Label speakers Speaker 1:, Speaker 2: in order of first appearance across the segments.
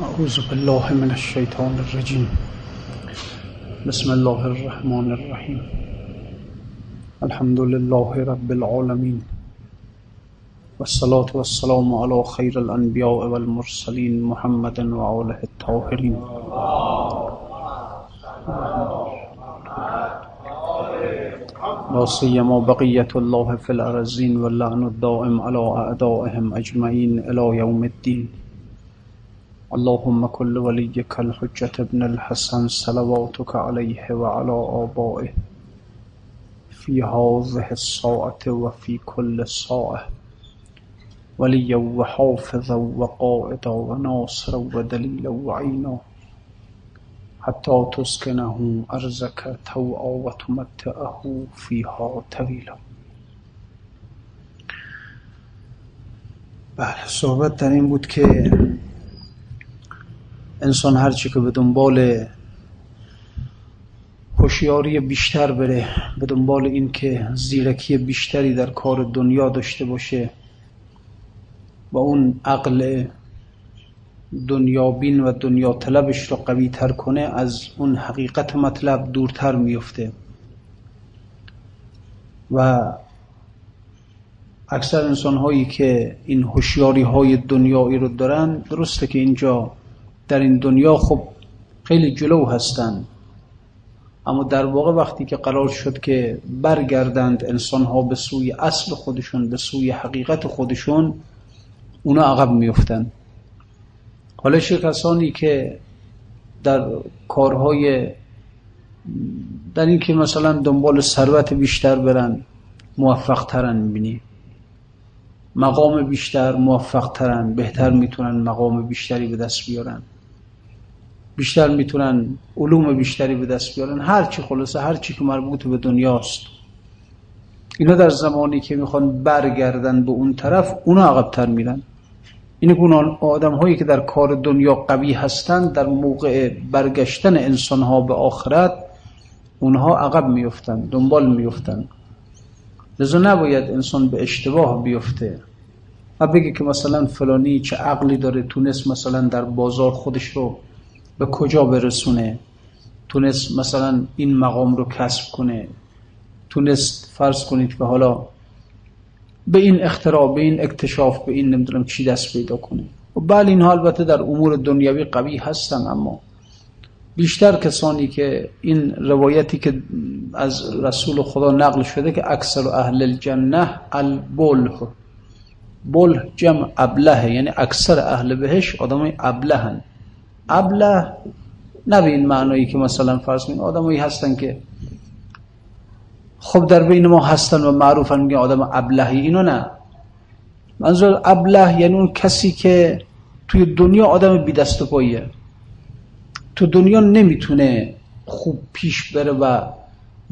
Speaker 1: أعوذ بالله من الشيطان الرجيم. بسم الله الرحمن الرحيم. الحمد لله رب العالمين. والصلاة والسلام على خير الأنبياء والمرسلين محمد وآله الطاهرين. لا سيما بقية الله في الأرزين واللعن الدائم على أعدائهم أجمعين إلى يوم الدين. اللهم كل وليك الحجة ابن الحسن صلواتك عليه وعلى آبائه في هذه الساعة وفي كل ساعة وليا وحافظا وقائدا وناصرا ودليلا وعينا حتى تسكنه أرزك توعا وتمتعه فيها طويلا. بله صحبت در این بود که انسان هرچی که به دنبال هوشیاری بیشتر بره به دنبال این که زیرکی بیشتری در کار دنیا داشته باشه و اون عقل دنیابین و دنیا طلبش رو قوی تر کنه از اون حقیقت مطلب دورتر میفته و اکثر انسان هایی که این هوشیاری های دنیایی رو دارن درسته که اینجا در این دنیا خب خیلی جلو هستند اما در واقع وقتی که قرار شد که برگردند انسان ها به سوی اصل خودشون به سوی حقیقت خودشون اونا عقب میفتن حالا چه کسانی که در کارهای در این که مثلا دنبال ثروت بیشتر برن موفق ترن می‌بینی. مقام بیشتر موفق ترن بهتر می‌تونن مقام بیشتری به دست بیارن. بیشتر می‌تونن علوم بیشتری به دست بیارن. هر چی خلاصه هر چی که مربوط به دنیاست. اینا در زمانی که می‌خوان برگردن به اون طرف اونا عقبتر میرن. این گونه آدم هایی که در کار دنیا قوی هستند در موقع برگشتن انسان ها به آخرت اونها عقب میفتن دنبال میفتن لذا نباید انسان به اشتباه بیفته. و بگه که مثلا فلانی چه عقلی داره تونست مثلا در بازار خودش رو به کجا برسونه تونست مثلا این مقام رو کسب کنه تونست فرض کنید که حالا به این اختراع به این اکتشاف به این نمی‌دونم چی دست پیدا کنه. و بله اینها البته در امور دنیاوی قوی هستن اما بیشتر کسانی که این روایتی که از رسول خدا نقل شده که اکثر اهل الجنه البله بله جمع ابله یعنی اکثر اهل بهش آدمای ابلهن. ابله نه به این معنایی که مثلا فرض کنید آدمایی هستن که خب در بین ما هستن و معروفن میگن آدم ابلهی اینو نه. منظور ابله یعنی اون کسی که توی دنیا آدم بی دست و پاییه. تو دنیا نمی‌تونه خوب پیش بره و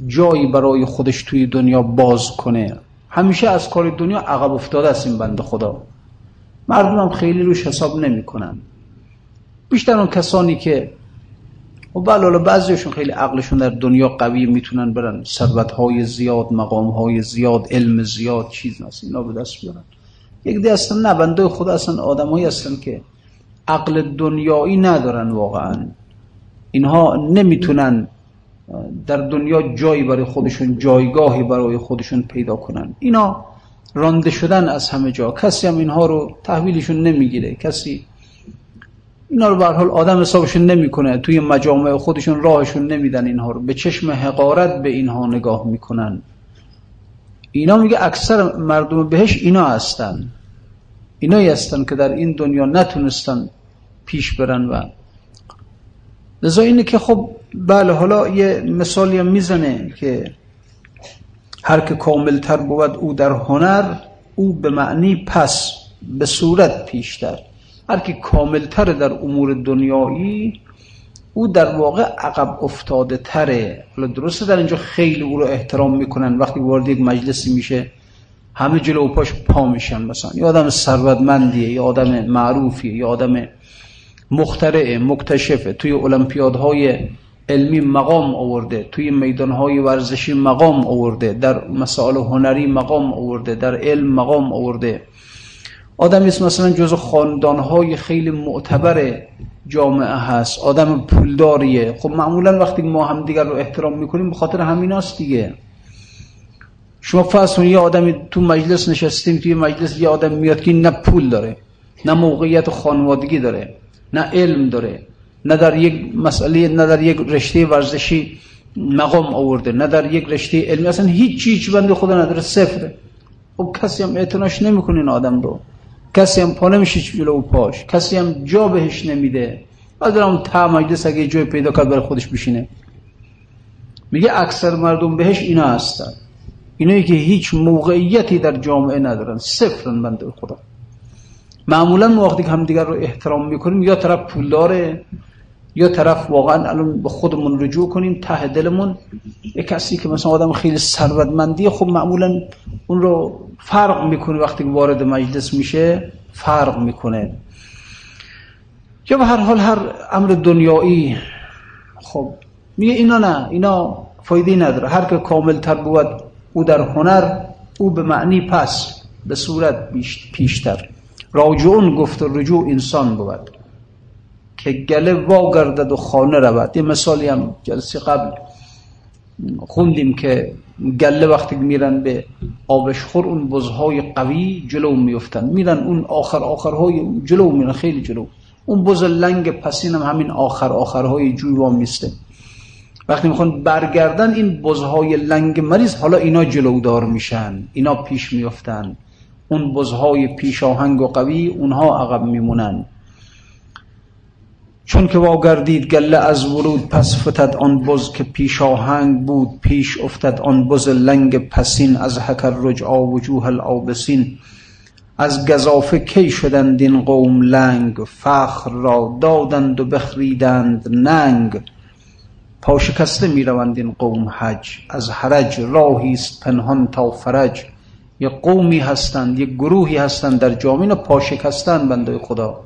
Speaker 1: جایی برای خودش توی دنیا باز کنه. همیشه از کار دنیا عقب افتاده است این بنده خدا. مردم هم خیلی روش حساب نمی‌کنن. بیشتر اون کسانی که و حالا بعضیشون خیلی عقلشون در دنیا قوی می‌تونن برن. ثروت های زیاد مقام های زیاد علم زیاد چیز نست اینا به دست بیارن. یک دی هستن نه بنده خدا اصلا آدمایی هستن که عقل دنیایی ندارن واقعا. اینها نمی‌تونن در دنیا جایی برای خودشون جایگاهی برای خودشون پیدا کنن. اینا رانده شدن از همه جا. کسی هم اینها رو تحویلشون نمی‌گیره. کسی اینا رو به حال آدم حسابشون نمی‌کنه. توی مجامع خودشون راهشون نمیدن اینها رو. به چشم حقارت به اینها نگاه می‌کنن. اینا میگه اکثر مردم بهش اینا هستن. اینایی هستن که در این دنیا نتونستن پیش برن و لذا اینه که خب بله حالا یه مثالی هم می‌زنه که هر که کاملتر بود او در هنر او به معنی پس به صورت پیشتر. هر که در امور دنیایی او در واقع عقب افتاده تره حالا درسته در اینجا خیلی او رو احترام می‌کنن. وقتی وارد یک مجلسی میشه همه جلو پاش پا میشن. مثلا یا آدم ثروتمندیه یا آدم معروفیه یا آدم مخترعه مکتشفه. توی المپیادهای علمی مقام آورده توی میدانهای ورزشی مقام آورده در مسائل هنری مقام آورده در علم مقام آورده. آدمی است مثلا جز خاندانهای خیلی معتبر جامعه هست آدم پولداریه. خب معمولا وقتی ما هم دیگر رو احترام می‌کنیم به همین دیگه. شما فرض یه آدمی تو مجلس نشستیم توی مجلس یه آدم میاد که نه پول داره نه موقعیت خانوادگی داره نه علم داره نه در یک مسئله نه در یک رشته ورزشی مقام آورده نه در یک رشته علمی. اصلا هیچ چیز بنده خدا نداره صفره خب کسی هم اعتناش نمی‌کنه این آدم رو. کسی هم پا نمیشه جلو پاش. کسی هم جا بهش نمیده. بعد اون تا مجلس جای پیدا کرد برای خودش بشینه. میگه اکثر مردم بهش اینا هستن. اینایی که هیچ موقعیتی در جامعه ندارن. صفرن بنده خدا. معمولا وقتی که همدیگر رو احترام می‌کنیم یا طرف پولداره یا طرف واقعا الان به خودمون رجوع کنیم ته دلمون. یک کسی که مثلا آدم خیلی ثروتمندی خب معمولا اون رو فرق می‌کنه وقتی که وارد مجلس میشه فرق می‌کنه. یا به هر حال هر امر دنیایی خب میگه اینا نه اینا فایده نداره. هر که کامل تر بود او در هنر او به معنی پس به صورت پیشتر. راجعون گفت رجوع انسان بود. که گله واگردد و خانه رود. یه مثالی هم جلسه قبل خوندیم که گله وقتی میرن به آبش خور اون بزهای قوی جلو میفتن. میرن اون آخر آخرهای جلو میرن خیلی جلو. اون بز لنگ پسین هم همین آخر آخرهای جوی میسته. وقتی می‌خوان برگردن این بزهای لنگ مریض حالا اینا جلودار میشن اینا پیش میفتن اون بزهای پیش آهنگ و قوی اونها عقب میمونن. چون که واگردید گله از ورود پس فتد آن بز که پیش آهنگ بود پیش افتد آن بز لنگ پسین از حکر رجعا وجوه العابسین. از گذافه کی شدند این قوم لنگ؟ فخر را دادند و بخریدند ننگ. پاشکسته می روند این قوم حج. از حرج راهی است پنهان تا فرج. یه قومی هستند یه گروهی هستند در جامعه پاشکستن بنده خدا.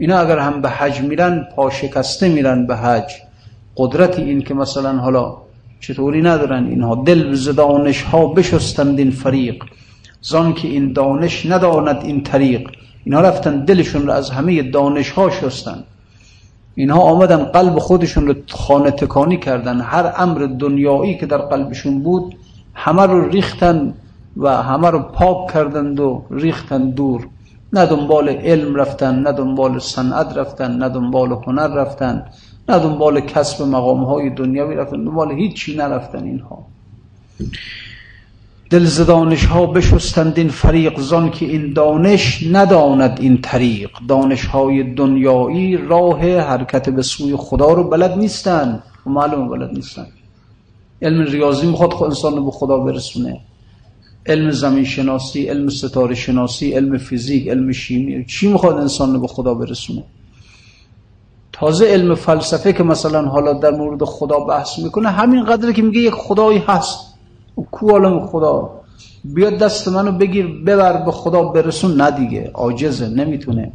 Speaker 1: اینا اگر هم به حج میرن پاشکسته میرن به حج. قدرت این که مثلا حالا چطوری ندارن اینها. دل ز دانش ها بشستند این فریق. زان که این دانش نداند این طریق. اینا رفتن دلشون رو از همه دانش ها شستن. اینها آمدن قلب خودشون رو خانه تکانی کردن. هر امر دنیایی که در قلبشون بود همه رو ریختن و همه رو پاک کردند و ریختن دور. نه دنبال علم رفتن نه دنبال صنعت رفتن نه دنبال هنر رفتن نه دنبال کسب مقام های دنیاوی رفتن دنبال هیچی نرفتن اینها. دل دانش ها بشستند این فریق زان که این دانش نداند این طریق. دانش های دنیایی راه حرکت به سوی خدا رو بلد نیستن. و معلوم بلد نیستن. علم ریاضی می‌خواد خود انسان رو به خدا برسونه. علم زمین شناسی علم ستاره شناسی علم فیزیک علم شیمی. چی می‌خواد انسان رو به خدا برسونه؟ تازه علم فلسفه که مثلا حالا در مورد خدا بحث می‌کنه همین قدره که میگه یک خدایی هست. کو عالم خدا؟ بیاد دست منو بگیر ببر به خدا برسون. نه دیگه عاجزه نمی‌تونه.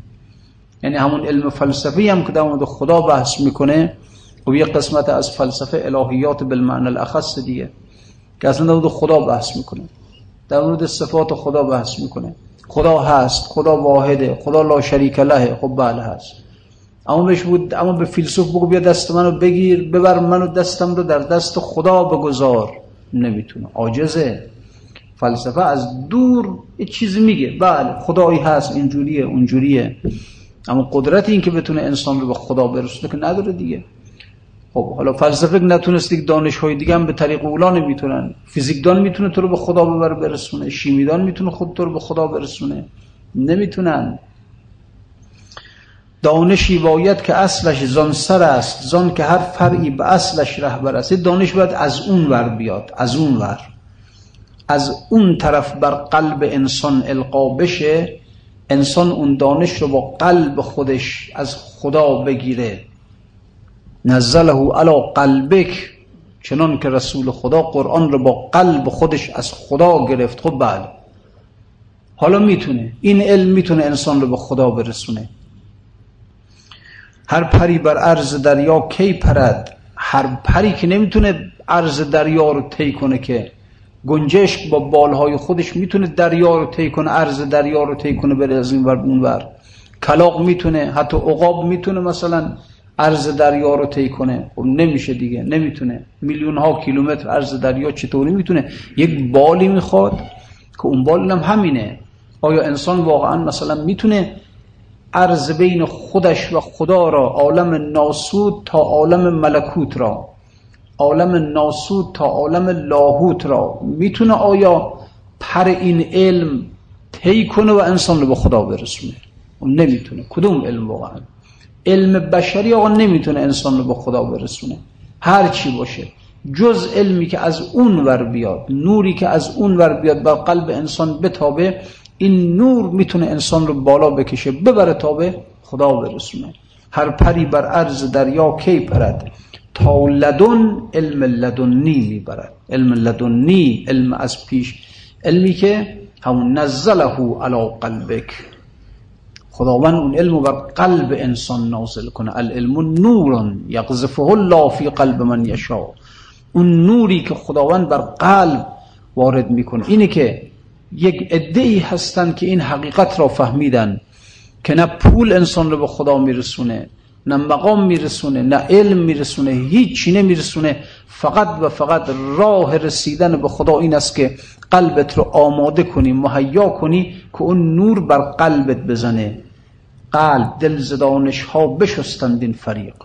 Speaker 1: یعنی همون علم فلسفی هم که در مورد خدا بحث می‌کنه و یه قسمت از فلسفه الهیات بالمعنی الاخص دیگه که اصلا در مورد خدا بحث می‌کنه. در مورد صفات خدا بحث می‌کنه. خدا هست خدا واحده خدا لا شریک له خب بله هست. اما بهش بود اما به فیلسوف بگو بیا دست منو بگیر ببر منو دستم رو در دست خدا بگذار. نمی‌تونه. عاجزه. فلسفه از دور یه چیزی میگه. بله خدایی هست اینجوریه اونجوریه. اما قدرت این که بتونه انسان رو به خدا برسونه که نداره دیگه. خب حالا فلسفه نتونست دانش های دیگه هم به طریق اولا نمی‌تونن. فیزیکدان می‌تونه تو رو به خدا ببره برسونه. شیمیدان می‌تونه خود تو رو به خدا برسونه. نمی‌تونن. دانشی باید که اصلش زان سر است زان که هر فرعی به اصلش رهبر است. دانش باید از اون ور بیاد از اون ور. از اون طرف بر قلب انسان القا بشه انسان اون دانش رو با قلب خودش از خدا بگیره. نزله علا قلبک چنان که رسول خدا قرآن رو با قلب خودش از خدا گرفت. خب بله. حالا می‌تونه این علم می‌تونه انسان رو به خدا برسونه. هر پری بر عرض دریا کی پرد؟ هر پری که نمی‌تونه عرض دریا رو طی کنه که گنجشک با بالهای خودش می‌تونه دریا رو طی کنه عرض دریا رو طی کنه بره از این ور اون ور. کلاق می‌تونه حتی عقاب می‌تونه مثلا عرض دریا رو طی کنه. خب نمیشه دیگه نمی‌تونه. میلیون ها کیلومتر عرض دریا چطوری می‌تونه؟ یک بالی می‌خواد که اون بال هم همینه. آیا انسان واقعا مثلا می‌تونه عرض بین خودش و خدا را عالم ناسود تا عالم ملکوت را عالم ناسود تا عالم لاهوت را می‌تونه آیا پر این علم طی کنه و انسان رو به خدا برسونه؟ اون نمی‌تونه. کدوم علم واقعا؟ علم بشری آقا نمی‌تونه انسان رو به خدا برسونه. هر چی باشه. جز علمی که از اون ور بیاد نوری که از اون ور بیاد بر قلب انسان بتابه این نور می‌تونه انسان رو بالا بکشه ببره تا به خدا برسونه. هر پری بر عرض دریا کی پرد؟ تا لدن علم لدنی می‌برد. علم لدنی علم از پیش. علمی که همون نزله علی قلبک. خداوند اون علم بر قلب انسان نازل کنه. العلم نور یقذفه الله فی قلب من یشا اون نوری که خداوند بر قلب وارد می‌کنه. اینه که یک ادعی هستن که این حقیقت را فهمیدن که نه پول انسان رو به خدا میرسونه نه مقام میرسونه نه علم میرسونه هیچی نمیرسونه. فقط و فقط راه رسیدن به خدا این است که قلبت رو آماده کنی مهیا کنی که اون نور بر قلبت بزنه. قلب دل زدانش ها بشستند این فریق.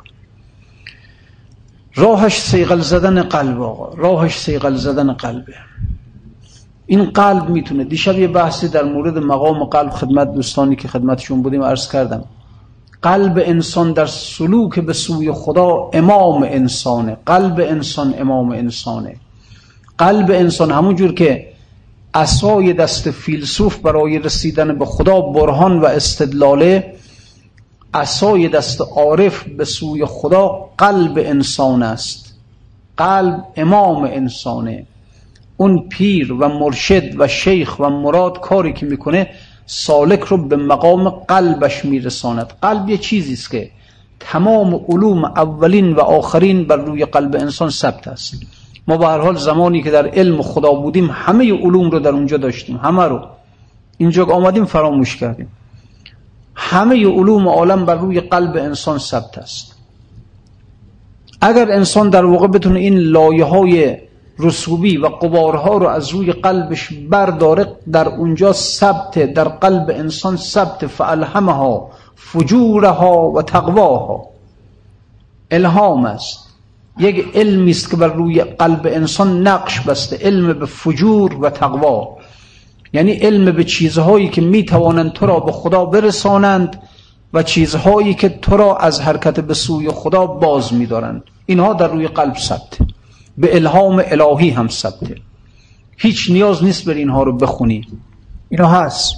Speaker 1: راهش سیغل زدن قلب آقا راهش سیغل زدن قلبه. این قلب می‌تونه دیشب یه بحثی در مورد مقام قلب خدمت دوستانی که خدمتشون بودیم عرض کردم. قلب انسان در سلوک به سوی خدا امام انسانه قلب انسان امام انسانه. قلب انسان همون جور که اسای دست فیلسوف برای رسیدن به خدا برهان و استدلاله اسای دست عارف به سوی خدا قلب انسان است. قلب امام انسانه. اون پیر و مرشد و شیخ و مراد کاری که می‌کنه سالک رو به مقام قلبش میرساند. قلب یه چیزی است که تمام علوم اولین و آخرین بر روی قلب انسان ثبت است. ما به هر حال زمانی که در علم خدا بودیم همه علوم رو در اونجا داشتیم. همه رو. اینجا آمدیم فراموش کردیم. همه علوم عالم بر روی قلب انسان ثبت است. اگر انسان در واقع بتونه این لایه های رسوبی و قبارها رو از روی قلبش برداره در اونجا ثبت در قلب انسان ثبت فالهمها فجورها و تقواها. الهام است. یک علمی است که بر روی قلب انسان نقش بسته علم به فجور و تقوا. یعنی علم به چیزهایی که می‌توانند تو را به خدا برسانند و چیزهایی که تو را از حرکت به سوی خدا باز میدارند. اینها در روی قلب ثبت به الهام الهی هم ثبته هیچ نیاز نیست بر اینها رو بخونی. اینا هست.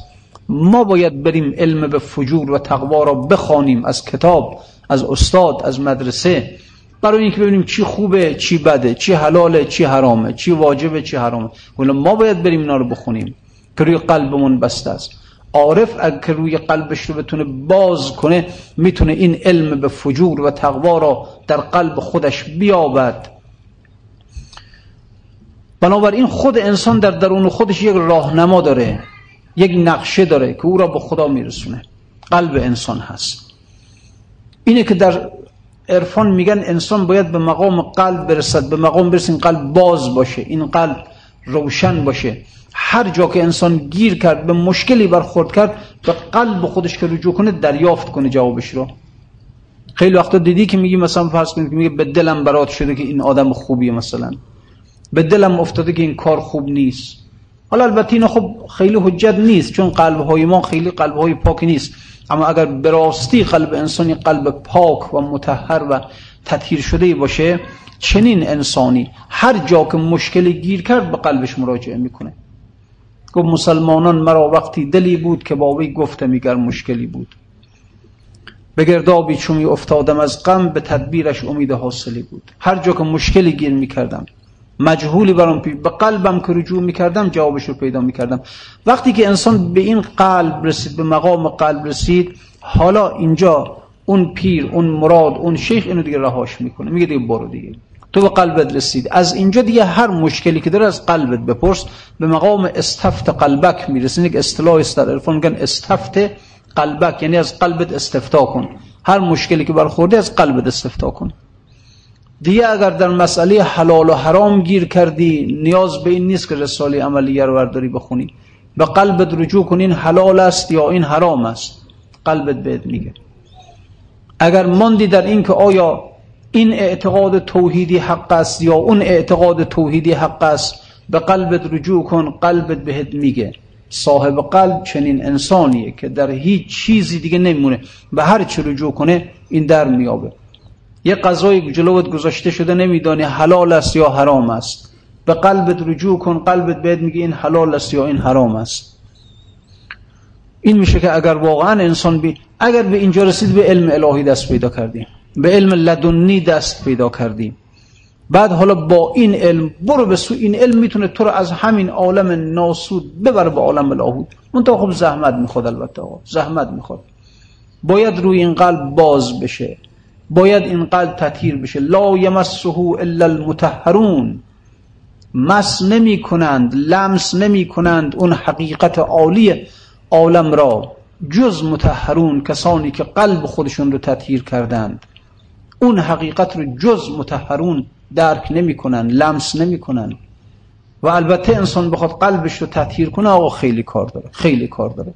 Speaker 1: ما باید بریم علم به فجور و تقوا را بخوانیم از کتاب از استاد از مدرسه برای اینکه ببینیم چی خوبه چی بده چی حلاله چی حرامه چی واجبه چی حرامه. ولی ما باید بریم اینا رو بخونیم. که روی قلبمون بسته است. عارف اگر روی قلبش رو بتونه باز کنه می‌تونه این علم به فجور و تقوا را در قلب خودش بیابد. بنابراین خود انسان در درون خودش یک راهنما داره یک نقشه داره که او را به خدا میرسونه. قلب انسان هست. اینه که در عرفان میگن انسان باید به مقام قلب برسد به مقام برسد قلب باز باشه این قلب روشن باشه. هر جا که انسان گیر کرد به مشکلی برخورد کرد به قلب خودش که رجوع کنه دریافت کنه جوابش رو خیلی وقتا دیدی که میگی مثلا فرض کنید که میگه به دلم برات شده که این آدم خوبیه مثلا. به دلم افتاده که این کار خوب نیست. حالا البته اینا خب خیلی حجت نیست چون قلب های ما خیلی قلب های پاک نیست. اما اگر براستی قلب انسانی قلب پاک و متحر و تطهیر شده باشه چنین انسانی هر جا که مشکلی گیر کرد به قلبش مراجعه می‌کنه. گفت مسلمانان مرا وقتی دلی بود که با وی گفته میگر مشکلی بود. به گردابی چومی افتادم از غم به تدبیرش امید حاصلی بود. هر جا که مشکلی گیر می‌کردم مجهولی برام پی به قلبم که رجوع می‌کردم جوابش رو پیدا می‌کردم. وقتی که انسان به این قلب رسید به مقام قلب رسید حالا اینجا اون پیر اون مراد اون شیخ اینو دیگه رهاش می‌کنه. میگه دیگه برو دیگه. تو به قلبت رسید از اینجا دیگه هر مشکلی که داره از قلبت بپرس به مقام استفت قلبک می‌رسه یک اصطلاح است در عرفان میگن استفت قلبک یعنی از قلبت استفتا کن. هر مشکلی که برخورده از قلبت استفتا کن. دیگه اگر در مسئله حلال و حرام گیر کردی نیاز به این نیست که رساله عملیه رو برداری بخونی. به قلبت رجوع کن این حلال است یا این حرام است؟ قلبت بهت میگه. اگر ماندی در این که آیا این اعتقاد توحیدی حق است یا اون اعتقاد توحیدی حق است؟ به قلبت رجوع کن قلبت بهت میگه. صاحب قلب چنین انسانیه که در هیچ چیزی دیگه نمیمونه. به هر چی رجوع کنه این در میابه. یه قضایی جلوت گذاشته شده نمیدانی حلال است یا حرام است. به قلبت رجوع کن قلبت بهت میگه این حلال است یا این حرام است. این میشه که اگر واقعا انسان بی اگر به اینجا رسید به علم الهی دست پیدا کردیم. به علم لدنی دست پیدا کردیم. بعد حالا با این علم برو به سو این علم می‌تونه تو رو از همین عالم ناسود ببره به عالم لاهود. منتها خب زحمت می‌خواد البته زحمت می‌خواد. باید روی این قلب باز بشه. باید این قلب تطهیر بشه. لا یمسه الا المتحرون مس نمی کنند لمس نمی کنند اون حقیقت عالی عالم را جز متحرون کسانی که قلب خودشون رو تطهیر کردند. اون حقیقت رو جز متحرون درک نمی‌کنن لمس نمی‌کنن. و البته انسان بخواد قلبش رو تطهیر کنه آقا خیلی کار داره خیلی کار داره.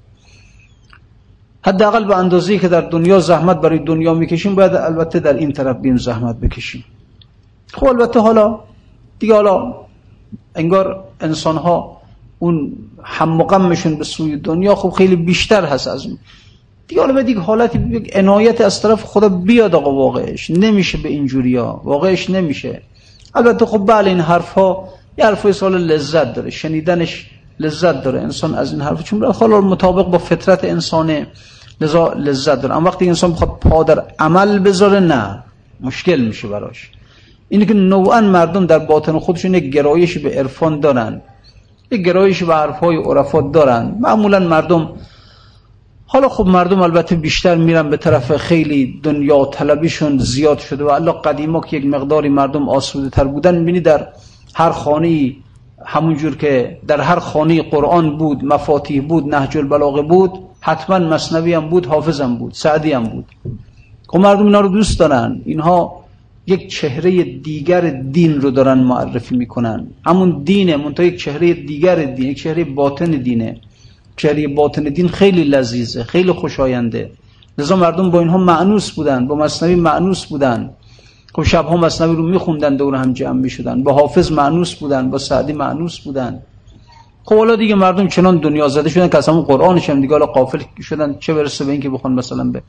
Speaker 1: حداقل به اندازه‌ای که در دنیا زحمت برای دنیا می‌کشیم باید البته در این طرف بیم زحمت بکشیم. خب البته حالا دیگه حالا انگار انسان ها اون هم به سوی دنیا خب خیلی بیشتر هست از دیگه حالا دیگه حالتی عنایت از طرف خدا بیاد آقا واقعش. نمیشه به اینجوری ها. واقعش نمیشه. البته خب بله این حرف ها یه حرف سال لذت داره. شنیدنش لذت داره. انسان از این حرف چون حالا مطابق با فطرت انسانه لذا لذت داره. اما وقتی انسان بخواد پا در عمل بذاره نه. مشکل میشه براش. اینه که نوعا مردم در باطن خودشون یک گرایش به عرفان دارن. یک گرایش به حرفهای عرفات دارن. معمولا مردم حالا خب مردم البته بیشتر میرن به طرف خیلی دنیا طلبیشون زیاد شده و الله قدیما که یک مقداری مردم آسوده تر بودن می‌بینی در هر خانه همونجور که در هر خانه قرآن بود مفاتیح بود نهج البلاغه بود حتما مصنوی هم بود حافظم بود سعدی هم بود. خب مردم اینا رو دوست دارن. اینها یک چهره دیگر دین رو دارن معرفی می‌کنن. همون دینه منتها یک چهره دیگر دین یک چهره باطن دینه. چهره باطن دین خیلی لذیذه خیلی خوشاینده. لذا مردم با اینها معنوس بودن با مصنوی معنوس بودن. خب شبها مصنوی رو میخوندن دور هم جمع می‌شدن. با حافظ معنوس بودن با سعدی معنوس بودن. خب حالا دیگه مردم چنان دنیا زده شدن که اصلا قرآنش هم دیگه حالا قافل شدن. چه برسه به اینکه بخون مثلا به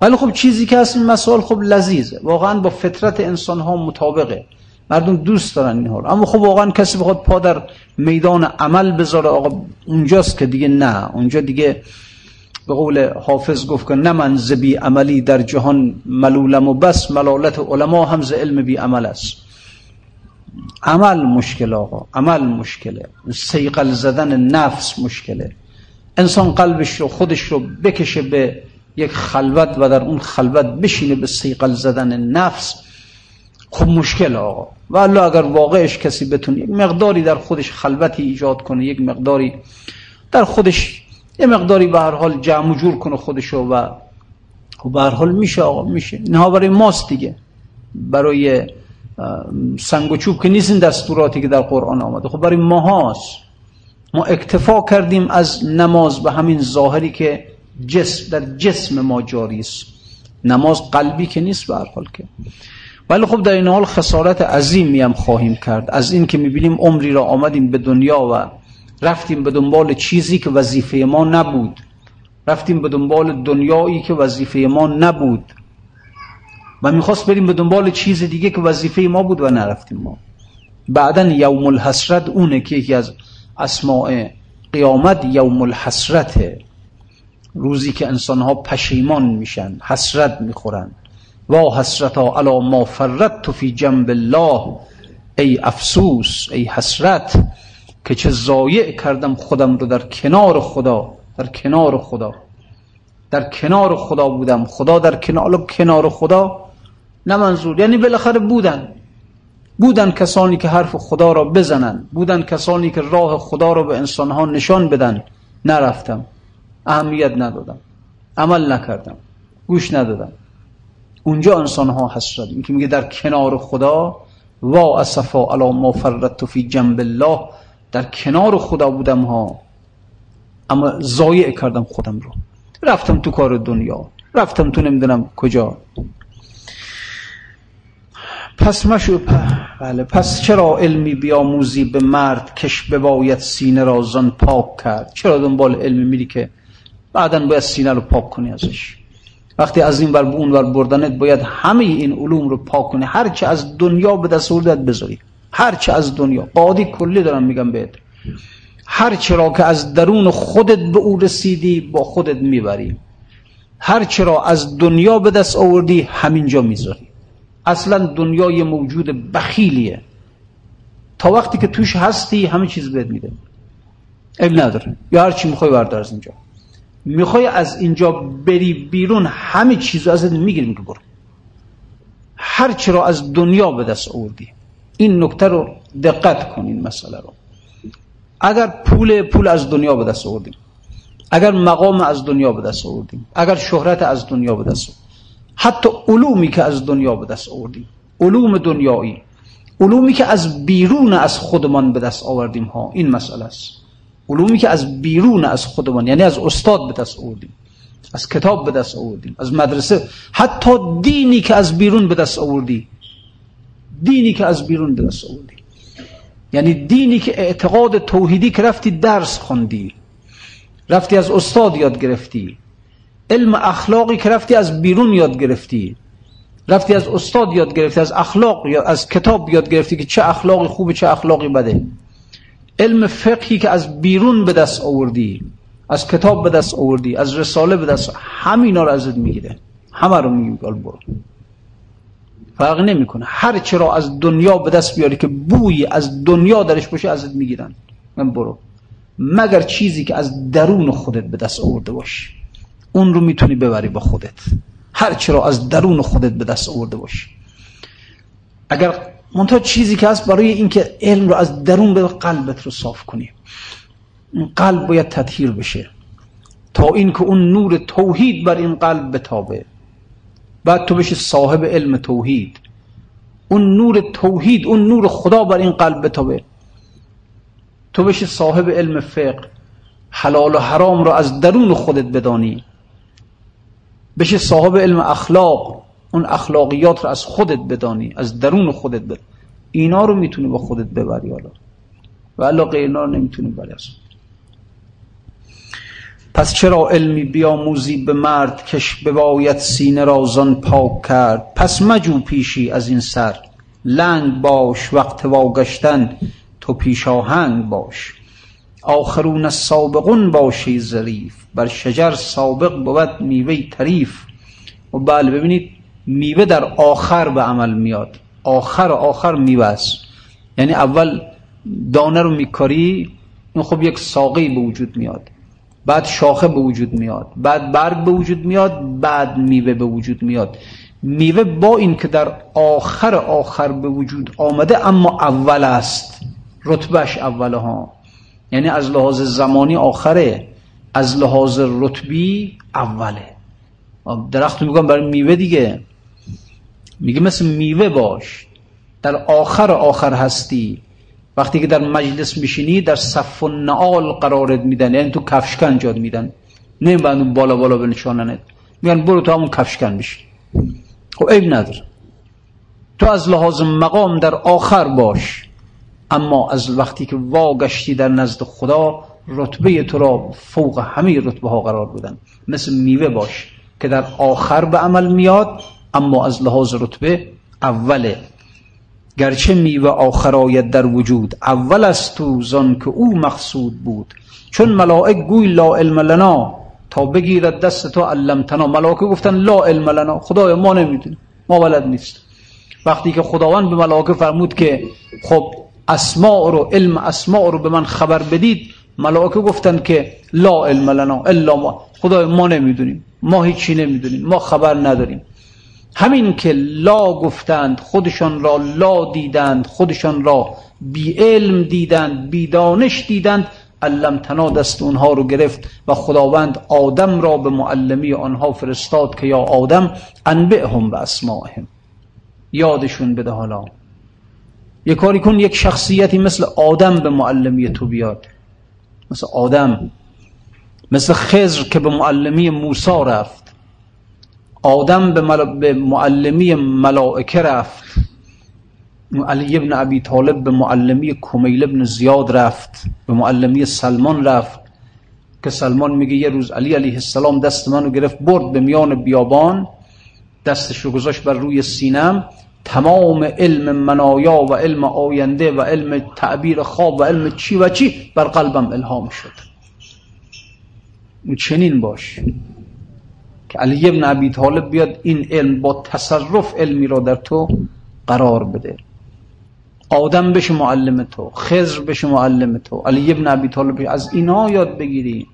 Speaker 1: ولی خب چیزی که این مسائل خب لذیذه. واقعا با فطرت انسان ها مطابقه. مردم دوست دارن اینها رو اما خب واقعا کسی بخواد پا در میدان عمل بذاره آقا اونجاست که دیگه نه. اونجا دیگه به قول حافظ گفت که نه من زبی عملی در جهان ملولم و بس ملالت علما هم ز علم بی عمل است. عمل مشکل آقا عمل مشکله. سیقل زدن نفس مشکله. انسان قلبش رو خودش رو بکشه به یک خلوت و در اون خلوت بشینه به سیقل زدن نفس. خب مشکل آقا. و اگر واقعش کسی بتونه یک مقداری در خودش خلوتی ایجاد کنه یک مقداری در خودش یه مقداری به هر حال جمع جور کنه خودشو و خب به هر حال میشه آقا میشه. اینها برای ماست دیگه. برای سنگ و چوب که نیست این دستوراتی که در قرآن آمده. خب برای ماهاست ما اکتفا کردیم از نماز به همین ظاهری که جسم در جسم ما جاری است. نماز قلبی که نیست به هر حال که. ولی خب در این حال خسارت عظیمی هم خواهیم کرد. از این که می‌بینیم عمری را آمدیم به دنیا و رفتیم به دنبال چیزی که وظیفه ما نبود. رفتیم به دنبال دنیایی که وظیفه ما نبود. و می‌خواست بریم به دنبال چیز دیگه که وظیفه ما بود و نرفتیم ما. بعدا یوم الحسرت اونه که یکی از اسماع قیامت یوم الحسرته روزی که انسانها پشیمان میشن حسرت می‌خورن. وا حسرتا علا ما فرت فی جنب الله ای افسوس ای حسرت که چه زایع کردم خودم رو در کنار خدا در کنار خدا در کنار خدا بودم خدا در کنار کنار خدا نه منظور یعنی بالاخره بودن بودن کسانی که حرف خدا را بزنن بودن کسانی که راه خدا را به انسانها نشان بدن نرفتم اهمیت ندادم عمل نکردم گوش ندادم اونجا انسان ها حسرت این که میگه در کنار خدا وا اسفا علی ما فرت فی جنب الله. در کنار خدا بودم ها اما ضایع کردم خودم رو. رفتم تو کار دنیا رفتم تو نمی‌دونم کجا. پس مشو بله پس چرا علمی بیاموزی به مرد کش بباید سینه را زن پاک کرد؟ چرا دنبال علمی میری که بعدا باید سینه رو پاک کنی ازش؟ وقتی از این ور اون ور بردنت باید همه این علوم رو پاک کنی. هر چه از دنیا به دست آوردت بذاری. هر چه از دنیا. قاضی کلی دارم میگم بهت. هر چرا که از درون خودت به او رسیدی با خودت می‌بری. هر چرا از دنیا به دست آوردی همینجا می‌ذاری. اصلا دنیای موجود بخیلیه. تا وقتی که توش هستی همه چیز بهت میده. اب نداره. یا هر چی می‌خوای بردار از اینجا. می‌خوای از اینجا بری بیرون همه چیز ازت می‌گیریم که برو. هر چی را از دنیا به دست آوردی. این نکته رو دقت کن این مسئله رو. اگر پول پول از دنیا به دست آوردیم. اگر مقام از دنیا به دست آوردیم. اگر شهرت از دنیا به دست آوردیم. حتی علومی که از دنیا به دست آوردیم. علوم دنیایی. علومی که از بیرون از خودمان به دست آوردیم ها. این مسئله است. علومی که از بیرون از خودمان یعنی از استاد به دست آوردیم از کتاب به دست آوردیم از مدرسه حتی دینی که از بیرون به دست آوردی دینی که از بیرون به دست آوردی. یعنی دینی که اعتقاد توحیدی که رفتی درس خوندی رفتی از استاد یاد گرفتی علم اخلاقی که رفتی از بیرون یاد گرفتی رفتی از استاد یاد گرفتی از اخلاق یا از کتاب یاد گرفتی که چه اخلاقی خوبه چه اخلاقی بده. علم فقهی که از بیرون به دست آوردی از کتاب به دست آوردی از رساله به دست همینا رو ازت می‌گیره. همه رو میگی برو. فرق نمی‌کنه. هر چرا از دنیا به دست بیاری که بوی از دنیا درش باشه ازت می‌گیرن. من برو. مگر چیزی که از درون خودت به دست آورده باشی. اون رو می‌تونی ببری با خودت. هر چرا از درون خودت به دست آورده باشی. اگر منتها چیزی که هست برای اینکه علم رو از درون به قلبت رو صاف کنی. قلب باید تطهیر بشه. تا اینکه اون نور توحید بر این قلب بتابه. بعد تو بشی صاحب علم توحید. اون نور توحید اون نور خدا بر این قلب بتابه. تو بشی صاحب علم فقه. حلال و حرام رو از درون خودت بدانی. بشی صاحب علم اخلاق. اون اخلاقیات رو از خودت بدانی از درون خودت بدانی اینا رو می‌تونی با خودت ببری حالا. و الا غیرنا رو نمی‌تونی بری پس چرا علمی بیاموزی به مرد کش بباید سینه را زن پاک کرد؟ پس مجو پیشی از این سر. لنگ باش وقت واگشتن تو پیشاهنگ باش. آخرون سابقون باشی ظریف. بر شجر سابق بود میوه تریف. و بله ببینید میوه در آخر به عمل میاد. آخر آخر میوه است. یعنی اول دانه رو میکاری این خب یک ساقی به وجود میاد. بعد شاخه به وجود میاد. بعد برگ به وجود میاد بعد میوه به وجود میاد. میوه با این که در آخر آخر به وجود آمده اما اول است. رتبهش اوله ها یعنی از لحاظ زمانی آخره از لحاظ رتبی اوله. درخت میگم برای میوه دیگه. میگه مثل میوه باش. در آخر آخر هستی. وقتی که در مجلس میشینی در صف و نعال قرارت میدن. یعنی تو کفشکن جاد میدن. نمیبندون بالا بالا به نشاننت میگن برو تو همون کفشکن بشی خب عیب نداره. تو از لحاظ مقام در آخر باش. اما از وقتی که واگشتی در نزد خدا رتبه تو را فوق همه رتبه ها قرار بدن. مثل میوه باش که در آخر به عمل میاد اما از لحاظ رتبه اوله. گرچه میوه آخر آید در وجود اول است تو زن که او مقصود بود. چون ملائک گوی لا علم لنا تا بگیرد دست تو علمتنا. ملائکه گفتن لا علم لنا. خدای ما نمی‌دونیم. ما بلد نیست وقتی که خداوند به ملائکه فرمود که خب اسماء رو علم اسماء رو به من خبر بدید ملائکه گفتن که لا علم لنا الا ما. خدای ما نمی‌دونیم. ما هیچی نمی‌دونیم. ما خبر نداریم. همین که لا گفتند خودشان را لا دیدند خودشان را بی علم دیدند بی دانش دیدند علم تنا دست اونها رو گرفت و خداوند آدم را به معلمی آنها فرستاد که یا آدم انبئهم به اسمائهم. یادشون بده حالا. یه کاری کن یک شخصیتی مثل آدم به معلمی تو بیاد. مثل آدم. مثل خزر که به معلمی موسا رفت. آدم به, معلمی ملائکه رفت. علی ابن ابی طالب به معلمی کمیل ابن زیاد رفت. به معلمی سلمان رفت. که سلمان میگه یه روز علی علیه السلام دست منو گرفت برد به میان بیابان. دستش رو گذاشت بر روی سینم. تمام علم منایا و علم آینده و علم تعبیر خواب و علم چی و چی بر قلبم الهام شد. چنین باش. که علی ابن ابی طالب بیاد این علم با تصرف علمی را در تو قرار بده. آدم بشه معلم تو خضر بشه معلم تو. علی ابن ابی طالب از اینها یاد بگیری.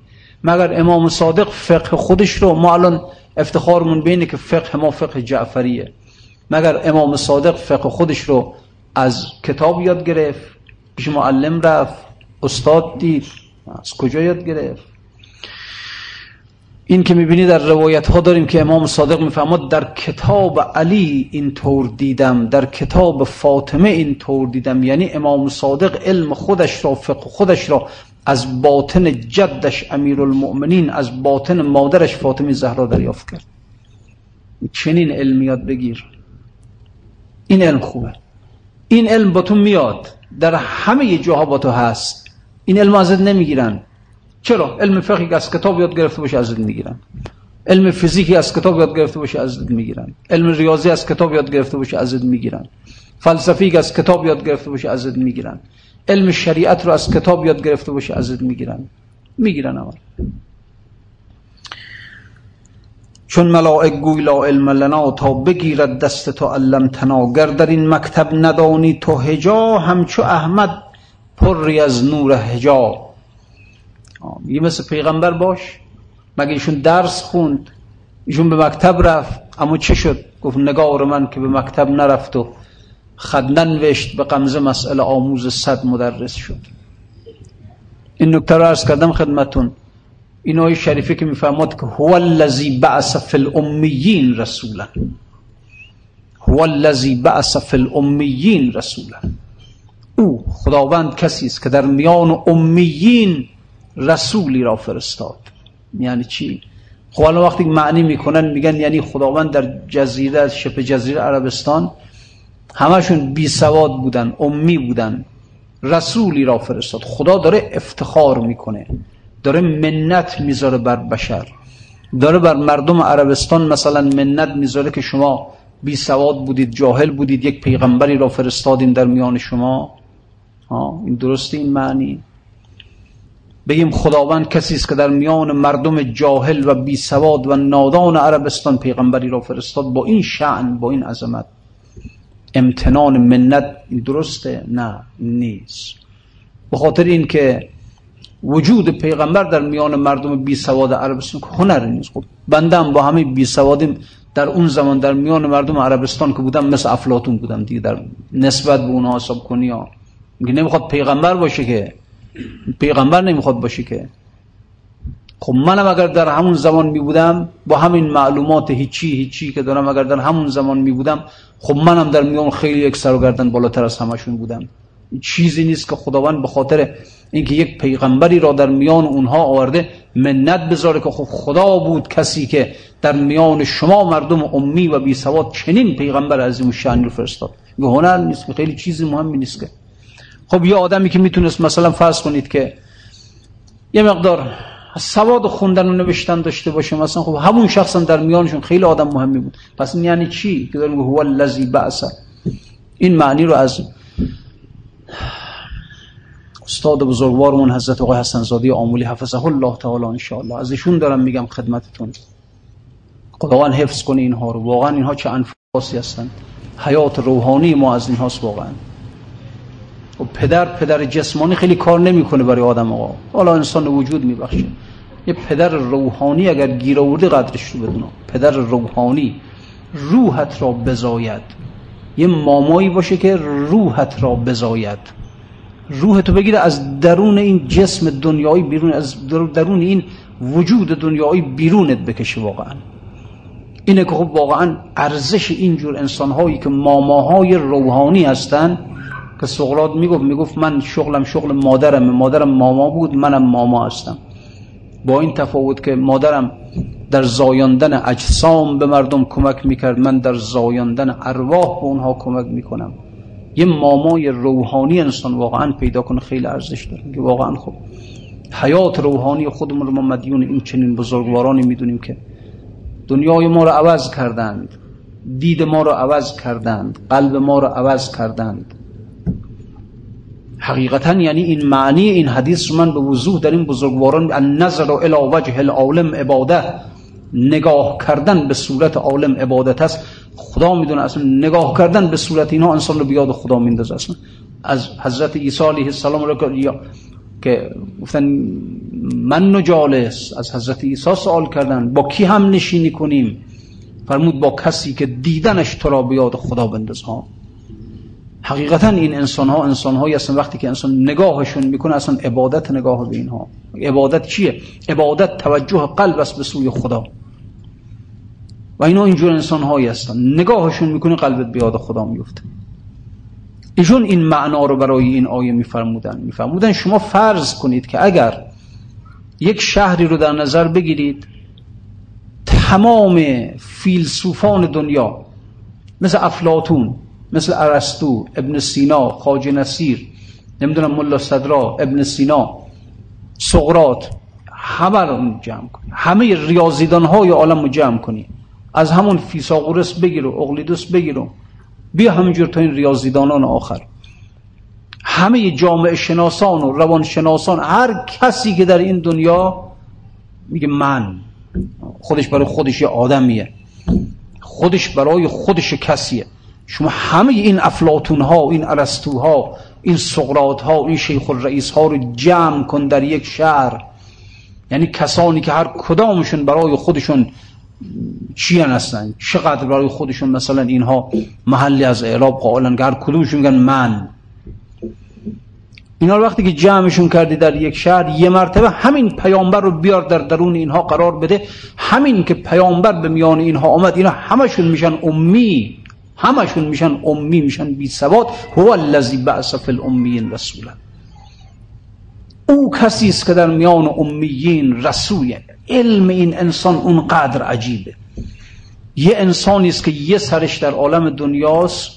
Speaker 1: مگر امام صادق فقه خودش رو ما الان افتخارمون بینه که فقه ما فقه جعفریه. مگر امام صادق فقه خودش رو از کتاب یاد گرفت پیش معلم رفت استاد دید از کجا یاد گرفت؟ این که می‌بینی در روایت ها داریم که امام صادق می‌فهمد در کتاب علی این طور دیدم در کتاب فاطمه این طور دیدم. یعنی امام صادق علم خودش را فقه خودش را از باطن جدش امیر المؤمنین از باطن مادرش فاطمه زهرا دریافت کرد. چنین علم یاد بگیر. این علم خوبه. این علم با تو میاد. در همه جاها با تو هست. این علم ازت نمی‌گیرن. چرا؟ علم فقهی از کتاب یاد گرفته باشه ازت می‌گیرن. علم فیزیکی از کتاب یاد گرفته باشه ازت می‌گیرن. علم ریاضی از کتاب یاد گرفته باشه ازت می‌گیرن. فلسفی از کتاب یاد گرفته باشه ازت می‌گیرن. علم شریعت رو از کتاب یاد گرفته باشه ازت می‌گیرن. می‌گیرن اول. چون ملائک گوی لا علم لنا تا بگیرد دست تو علم تناگر در این مکتب ندانی تو هجا همچو احمد پری از نور هجا. یه مثل پیغمبر باش. مگه ایشون درس خوند؟ ایشون به مکتب رفت. اما چه شد؟ گفت نگار من که به مکتب نرفت و خد ننوشت. به قمزه مسئله آموز صد مدرس شد. این نکته رو ارز کردم خدمتون. این آیه شریفه که می‌فهمد که هو الذی بعث فی الامیین رسولا. هو الذی بعث فی الامیین رسولا. او خداوند کسی است که در میان امیین رسولی را فرستاد. یعنی چی؟ خب الان وقتی معنی می‌کنن میگن یعنی خداوند در جزیره شبه جزیره عربستان همشون بی سواد بودن امی بودن. رسولی را فرستاد. خدا داره افتخار می‌کنه. داره منت می‌ذاره بر بشر. داره بر مردم عربستان مثلا منت می‌ذاره که شما بی سواد بودید جاهل بودید یک پیغمبری را فرستادیم در میان شما. ها این درسته این معنی؟ بگیم خداوند کسی است که در میان مردم جاهل و بی سواد و نادان عربستان پیغمبری را فرستاد با این شعن با این عظمت. امتنان منت درسته؟ نه نیست. به خاطر این که وجود پیغمبر در میان مردم بی سواد عربستان هنر نیست. خب بندم با همه بی سوادیم در اون زمان در میان مردم عربستان که بودم مثل افلاتون بودم دیگه. در نسبت به اونها حساب کنی ها. نمی‌خواد پیغمبر باشه که پیغمبر نمی‌خواد باشه که. خب منم اگر در همون زمان می بودم با همین معلومات هیچی هیچی که دارم اگر در همون زمان می بودم خب منم در میان خیلی یک سر و گردن بالاتر از همشون بودم. چیزی نیست که خداوند به خاطر اینکه یک پیغمبری را در میان اونها آورده منت بذاره که خب خدا بود کسی که در میان شما مردم امی و بی سواد چنین پیغمبر عظیم و رو فرستاد. هنر نیست که خیلی چیزی مهمی نیست که. خب یه آدمی که می‌تونست مثلا فرض کنید که یه مقدار سواد خوندن و نوشتن داشته باشه مثلا خب همون شخص هم در میانشون خیلی آدم مهمی بود. پس این یعنی چی؟ که داریم هو الذی بعث. این معنی رو از استاد بزرگوارمون حضرت آقای حسن زاده آمولی حفظه الله تعالی ان الله. از ایشون دارم میگم خدمتتون. خداوند حفظ کنه اینها رو. واقعا اینها چه انفاسی هستن حیات روحانی ما از اینهاست واقعا. و خب پدر پدر جسمانی خیلی کار نمی‌کنه برای آدم آقا. حالا انسان وجود میبخشه. یه پدر روحانی اگر گیر آورده قدرش رو بدونه. پدر روحانی روحت را بزاید. یه مامایی باشه که روحت را بزاید. روح تو بگیره از درون این جسم دنیایی بیرون از درون این وجود دنیایی بیرونت بکشه واقعا. اینه که خب واقعا ارزش اینجور انسان هایی که ماماهای روحانی هستن که سقراط می‌گفت می‌گفت من شغلم شغل مادرم مادرم ماما بود منم ماما هستم. با این تفاوت که مادرم در زایاندن اجسام به مردم کمک می‌کرد من در زایاندن ارواح به اونها کمک می‌کنم. یه مامای روحانی انسان واقعا پیدا کنه خیلی ارزش داره. که واقعا خب حیات روحانی خودمون رو ما مدیون این چنین بزرگوارانی می‌دونیم که دنیای ما رو عوض کردند دید ما رو عوض کردند قلب ما رو عوض کردند. حقیقتا یعنی این معنی این حدیث رو من به وضوح در این بزرگواران النظر الى وجه العالم عباده نگاه کردن به صورت عالم عبادت است. خدا می‌دونه اصلا نگاه کردن به صورت اینها انسان رو بیاد خدا میندازه اصلا. از حضرت عیسی علیه السلام رو که گفتن من نجالس از حضرت عیسی سوال کردن با کی هم نشینی کنیم؟ فرمود با کسی که دیدنش تو را بیاد خدا بنداز. ها حقیقتا این انسان ها انسان هایی هستن وقتی که انسان نگاهشون می‌کنه اصلا عبادت نگاه به اینها. عبادت چیه؟ عبادت توجه قلب است به سوی خدا. و اینا اینجور انسان هایی هستن. نگاهشون می‌کنه قلبت بیاد خدا میفته ایشون این معنا رو برای این آیه میفرمودن. میفرمودن شما فرض کنید که اگر یک شهری رو در نظر بگیرید تمام فیلسوفان دنیا مثل افلاتون مثل ارسطو ابن سینا خاج نصیر نمی‌دونم ملا صدرا ابن سینا سقرات همه رو جمع کنی همه ریاضیدان های عالم رو جمع کنی. از همون فیساغورس بگیر و اقلیدوس بگیر و بیا همینجور تا این ریاضیدانان آخر. همه جامعه شناسان و روان شناسان هر کسی که در این دنیا میگه من خودش برای خودش یه آدمیه. خودش برای خودش کسیه. شما همه این افلاتون ها این ارسطوها این سقراط ها این شیخ الرئیس ها رو جمع کن در یک شهر. یعنی کسانی که هر کدامشون برای خودشون چی هستن؟ چقدر برای خودشون مثلا اینها محلی از اعراب قائلن که هر کدومشون میگن من. اینا رو وقتی که جمعشون کردی در یک شهر یه مرتبه همین پیامبر رو بیار در درون اینها قرار بده. همین که پیامبر به میان اینها آمد اینا همشون میشن امی. همشون میشن امی میشن بی سواد هو الذی بعث فی الامیین رسولا. او کسی است که در میان امیین رسوله. علم این انسان اونقدر عجیبه. یه انسانی است که یه سرش در عالم دنیاست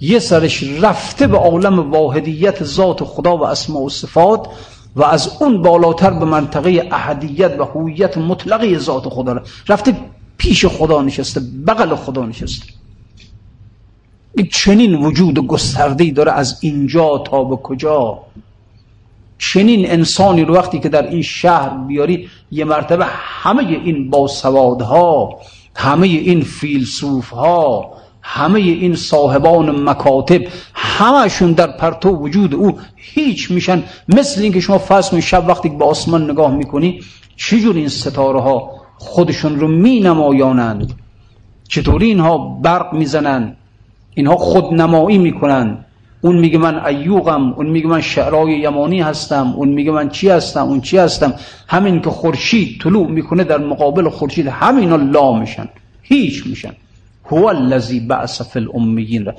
Speaker 1: یه سرش رفته به عالم واحدیت ذات خدا و اسماء و صفات و از اون بالاتر به منطقه احدیت و هویت مطلقه ذات خدا رفته پیش خدا نشسته بغل خدا نشسته. چنین وجود گستردهی داره از اینجا تا به کجا؟ چنین انسانی رو وقتی که در این شهر بیاری یه مرتبه همه این باسوادها همه این فیلسوفها همه این صاحبان مکاتب همشون در پرتو وجود او هیچ میشن. مثل اینکه شما فرض شب وقتی به آسمان نگاه می‌کنی چجور این ستاره ها خودشون رو می نمایانند چطوری اینها برق می‌زنند؟ اینها خودنمایی می‌کنن. اون میگه من ایوغم اون میگه من شعرای یمانی هستم اون میگه من چی هستم اون چی هستم. همین که خورشید طلوع می‌کنه در مقابل خورشید همینا لا میشن هیچ میشن. هو الذی بعث فی الامیین.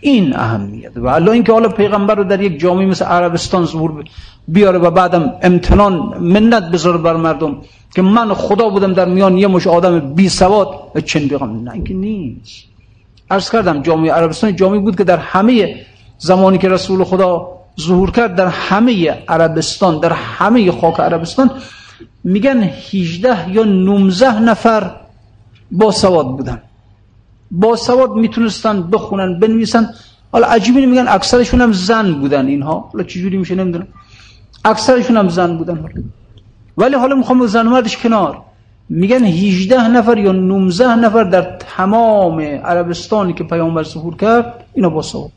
Speaker 1: این اهمیت. و الله اینکه حالا پیغمبر رو در یک جامعه مثل عربستان ظهور بیاره و بعدم امتنان منت بذاره بر مردم که من خدا بودم در میان یه مش آدم بی سواد چن بیغم نه اینکه نیست. عرض کردم جامعه عربستان جامعه بود که در همه زمانی که رسول خدا ظهور کرد در همه عربستان در همه خاک عربستان میگن 18 یا 19 نفر با سواد بودن. با سواد می‌تونستن بخونن بنویسن. حالا عجیبی میگن اکثرشون هم زن بودن اینها. حالا چجوری میشه نمی‌دونم. اکثرشون هم زن بودن. ولی حالا می‌خوام زن مردش کنار. میگن 18 نفر یا 19 نفر در تمام عربستانی که پیامبر ظهور کرد اینا با سواد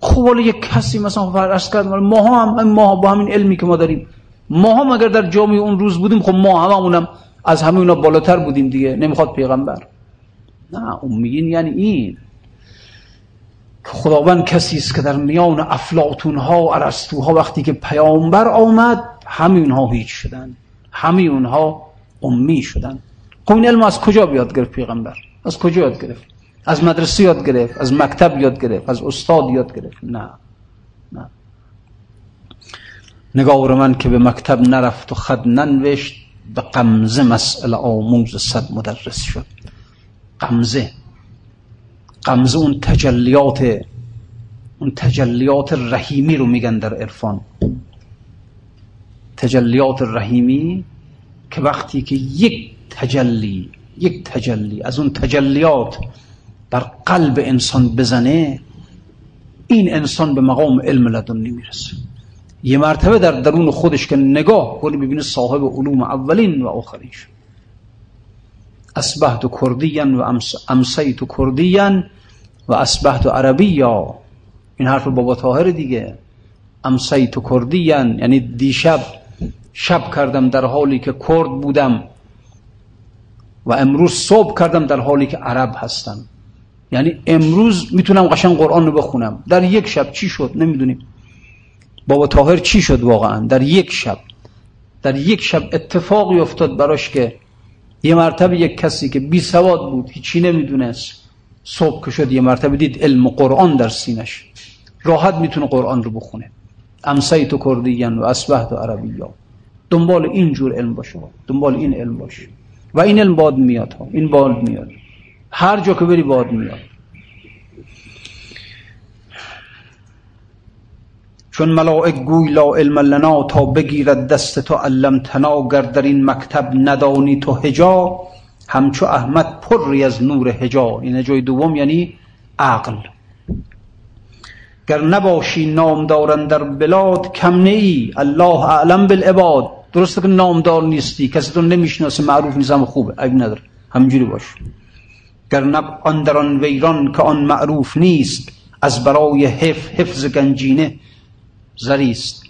Speaker 1: خب حالا یک کسی مثلا فرض کرد ما هم ما با همین علمی که ما داریم. ما هم اگر در جامعه اون روز بودیم خب ما هممونم از همه اونا بالاتر بودیم دیگه نمی‌خواد پیغمبر. نه اون میگین یعنی این. خداوند کسی است که در میان افلاتون ها و ارسطوها وقتی که پیامبر آمد همه اونها هیچ شدن همه اونها امی شدن. خب این علم از کجا بیاد گرفت پیغمبر؟ از کجا یاد گرفت؟ از مدرسه یاد گرفت از مکتب یاد گرفت از استاد یاد گرفت؟ نه نه. نگار من که به مکتب نرفت و خد ننوشت به قمزه مسئله آموز صد مدرس شد. قمزه. قمزه اون تجلیات اون تجلیات رحیمی رو میگن در عرفان. تجلیات رحیمی که وقتی که یک تجلی یک تجلی از اون تجلیات بر قلب انسان بزنه این انسان به مقام علم لدنی می‌رسه. یه مرتبه در درون خودش که نگاه کنی ببینه صاحب علوم اولین و آخرین شد اصبحت کردیا و امسیت کردیا و اصبحت عربیا. این حرف بابا طاهر دیگه. امسیت کردیا یعنی دیشب شب کردم در حالی که کرد بودم و امروز صبح کردم در حالی که عرب هستم. یعنی امروز می‌تونم قشنگ قرآن رو بخونم. در یک شب چی شد؟ نمی‌دونیم. بابا تاهر چی شد واقعا؟ در یک شب. در یک شب اتفاقی افتاد براش که یه مرتبه یک کسی که بی سواد بود هیچی نمی‌دونست صبح که شد یه مرتبه دید علم قرآن در سینش. راحت می‌تونه قرآن رو بخونه. امسیت و کردیان و اسبحت و عربی دنبال این جور علم باشه. دنبال این علم باشه. و این علم باد میاد ها. این باد میاد. هر جا که بری باد میاد. چون ملائک گوی لا علم لنا تا بگیرد دست تو علمتنا گر در این مکتب ندانی تو هجا. همچو احمد پری از نور هجا. این جای دوم یعنی عقل. گر نباشی نامدارن در بلاد کم ای الله اعلم بالعباد. درسته که نامدار نیستی کسی تو نمی‌شناسه معروف نیست هم خوبه. عیب نداره. همینجوری باش. گر آن در آن ویران که آن معروف نیست از برای حفظ حفظ گنجینه زریست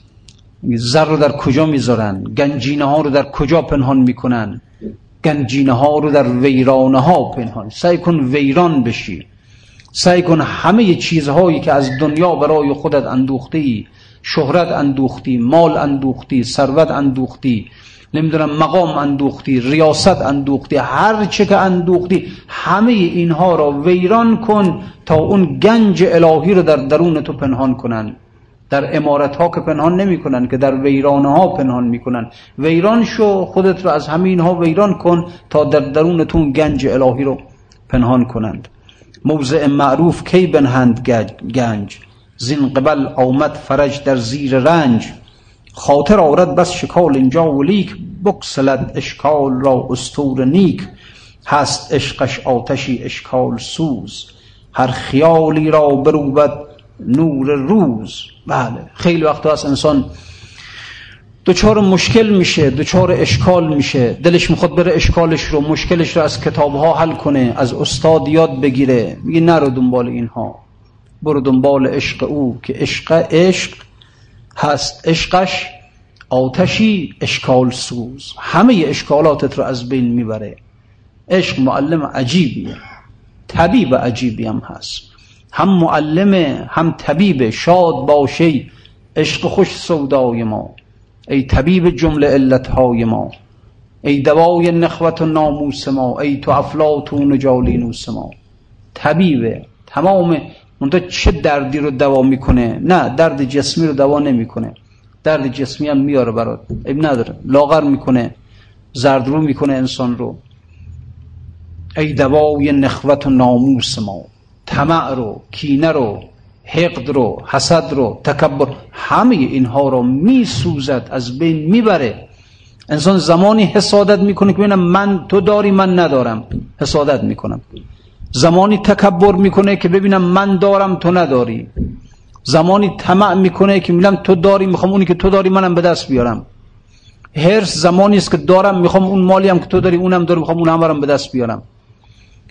Speaker 1: زر رو در کجا می‌ذارن؟ گنجینه ها رو در کجا پنهان می‌کنن؟ گنجینه ها رو در ویرانه ها پنهان. سعی کن ویران بشی. سعی کن همه چیزهایی که از دنیا برای خودت اندوختی شهرت اندوختی مال اندوختی ثروت اندوختی نمی‌دونم مقام اندوختی ریاست اندوختی هر چه که اندوختی همه اینها را ویران کن تا اون گنج الهی رو در درون تو پنهان کنن. در امارت ها که پنهان نمی کنن که در ویرانه ها پنهان می‌کنن. ویران شو خودت رو از همه اینها ویران کن تا در درونتون گنج الهی رو پنهان کنند. موضع معروف کی بنهند گنج؟ زین قبل آمد فرج در زیر رنج خاطر آورد بس شکال اینجا و بکسلد اشکال را استور نیک. هست عشقش آتشی اشکال سوز هر خیالی را بروبد نور روز. بله خیلی وقت هست انسان دچار مشکل میشه دچار اشکال میشه. دلش می‌خواد بره اشکالش رو مشکلش رو از کتابها حل کنه از استاد یاد بگیره. میگه نرو دنبال اینها. برو دنبال عشق او که عشق عشق هست. عشقش آتشی اشکال سوز. همه اشکالاتت رو از بین می‌بره. عشق معلم عجیبیه. طبیب عجیبی هم هست. هم معلمه هم طبیب. شاد باشی عشق خوش سودای ما. ای طبیب جمله علتهای ما. ای دوای نخوت و ناموس ما. ای تو افلاتون و جالینوس ما. طبیبه تمام اونتا چه دردی رو دوا می‌کنه؟ نه درد جسمی رو دوا نمی‌کنه. درد جسمی هم میاره برات. ای نداره. لاغر می‌کنه. زردرو می‌کنه انسان رو. ای دوای نخوت و ناموس ما. طمع رو کینه رو حقد رو حسد رو تکبر همه اینها رو میسوزد از بین می‌بره. انسان زمانی حسادت می‌کنه که ببینم من تو داری من ندارم. حسادت می‌کنم. زمانی تکبر می‌کنه که ببینم من دارم تو نداری. زمانی طمع می‌کنه که میگم تو داری می‌خوام اونی که تو داری منم به دست بیارم. هرس زمانی است که دارم می‌خوام اون مالی هم که تو داری اونم داری می‌خوام اونم برم به دست بیارم.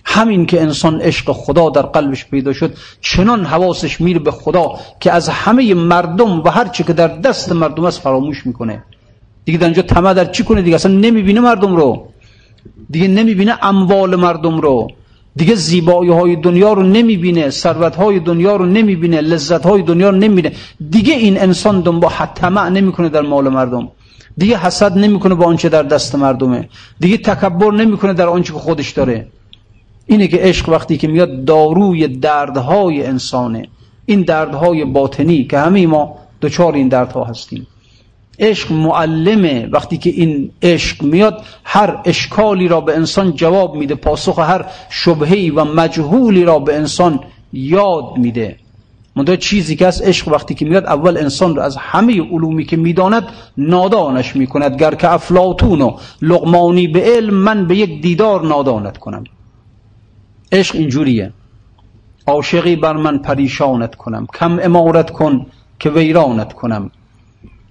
Speaker 1: همین که انسان عشق خدا در قلبش پیدا شد چنان حواسش میره به خدا که از همه مردم و هر چی که در دست مردم است فراموش می‌کنه. دیگه در اینجا طمع در چی کنه؟ دیگه اصلا نمی‌بینه مردم رو. دیگه نمی‌بینه اموال مردم رو. دیگه زیبایی های دنیا رو نمی‌بینه ثروت های دنیا رو نمی‌بینه لذت های دنیا رو نمی‌بینه. دیگه این انسان دنبال طمع نمی‌کنه در مال مردم. دیگه حسد نمی‌کنه با آنچه در دست مردمه. دیگه تکبر نمی‌کنه در آنچه که خودش داره. اینه که عشق وقتی که میاد داروی دردهای انسانه. این دردهای باطنی که همه ما دچار این دردها هستیم. عشق معلمه. وقتی که این عشق میاد هر اشکالی را به انسان جواب میده پاسخ هر شبهی و مجهولی را به انسان یاد میده. منتها چیزی که از عشق وقتی که میاد اول انسان رو از همه علومی که می‌داند نادانش می‌کند. گر که افلاتون و لغمانی به علم من به یک دیدار نادانت کنم. عشق اینجوریه. عاشقی بر من پریشانت کنم. کم امارت کن که ویرانت کنم.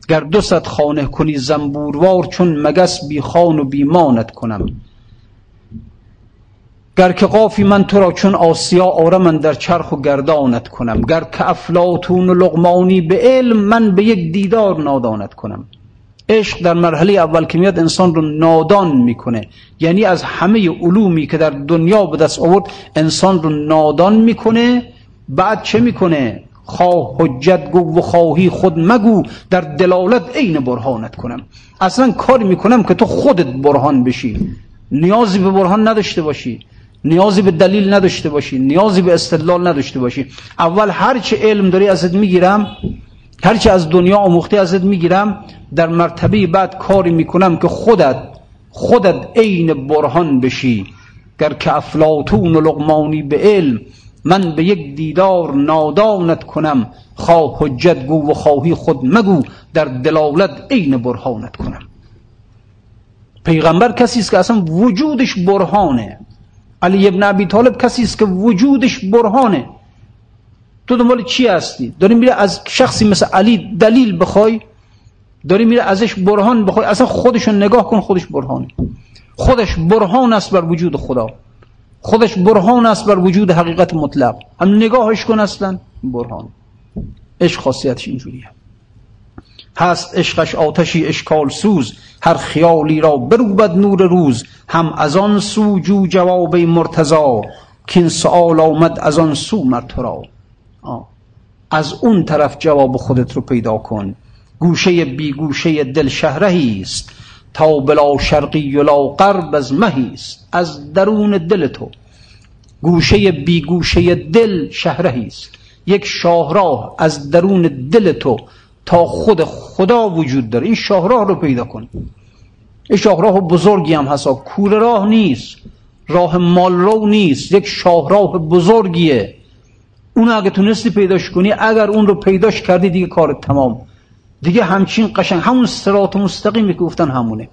Speaker 1: گر دو صد خانه کنی زنبوروار چون مگس بی خان و بیمانت کنم. گر که قافی من تو را چون آسیا آرمن در چرخ و گردانت کنم. گر که افلاتون و لغمانی به علم من به یک دیدار نادانت کنم. عشق در مرحله اول که میاد انسان رو نادان می‌کنه. یعنی از همه علومی که در دنیا به دست آورد انسان رو نادان می‌کنه. بعد چه می‌کنه؟ خواه حجت گو و خواهی خود مگو در دلالت عین برهانت کنم. اصلا کاری می‌کنم که تو خودت برهان بشی. نیازی به برهان نداشته باشی. نیازی به دلیل نداشته باشی. نیازی به استدلال نداشته باشی. اول هرچه علم داری ازت می‌گیرم هرچه از دنیا آموخته ازت می‌گیرم در مرتبه بعد کاری می‌کنم که خودت خودت عین برهان بشی. گر که افلاتون و لغمانی به علم من به یک دیدار نادانت کنم. خواه حجت گو و خواهی خود مگو. در دلالت عین برهانت کنم. پیغمبر کسی است که اصلا وجودش برهانه. علی ابن ابی طالب کسی است که وجودش برهانه. تو دنبال چی هستی؟ داری میره از شخصی مثل علی دلیل بخوای؟ داری میره ازش برهان بخوای؟ اصلا خودشو نگاه کن خودش برهانه. خودش برهان است بر وجود خدا. خودش برهان است بر وجود حقیقت مطلق. هم نگاهش کن اصلا برهان. عشق خاصیتش اینجوریه. هست عشقش آتشی اشکال سوز. هر خیالی را بروبد نور روز. هم از آن سو جو جواب مرتضا که این سؤال آمد از آن سو مرترا از اون طرف جواب خودت رو پیدا کن. گوشه بی گوشه دل شهرهی است. تا بلا شرقی و لا غرب از مهی است. از درون دل تو. گوشه بی گوشه دل شهرهی است. یک شاهراه از درون دل تو تا خود خدا وجود داره. این شاهراه رو پیدا کن. این شاهراه بزرگی هم هست. کور راه نیست. راه مال رو نیست. یک شاهراه بزرگیه. اون اگه تونستی پیداش کنی اگر اون رو پیداش کردی دیگه کار تمام. دیگه همچین قشنگ همون سرات مستقیمی که گفتن همونه.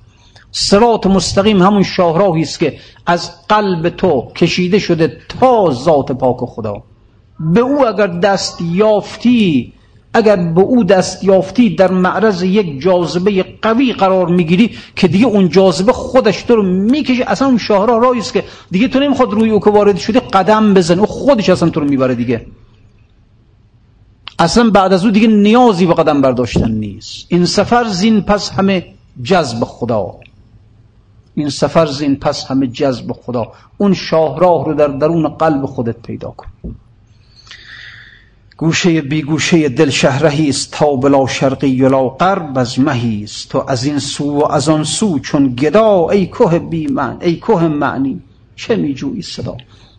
Speaker 1: سرات مستقیم همون شاهراهی است که از قلب تو کشیده شده تا ذات پاک خدا. به او اگر دست یافتی اگر به او دست یافتی در معرض یک جاذبه قوی قرار می‌گیری که دیگه اون جاذبه خودش تو رو می‌کشه. اصلا اون شاهراه راهی است که دیگه تو نمی‌خواد روی او که وارد شده قدم بزن. او خودش اصلا تو رو می‌بره دیگه. اصلا بعد از او دیگه نیازی به قدم برداشتن نیست. این سفر زین پس همه جذب خدا. این سفر زین پس همه جذب خدا. اون شاهراه رو در درون قلب خودت پیدا کن. گوشه بی گوشه دل شهرهی است تا بلا شرقی لا غرب از مهی است. تو از این سو و از آن سو چون گدا ای کوه بی من ای کوه معنی. چه میجویی صدا؟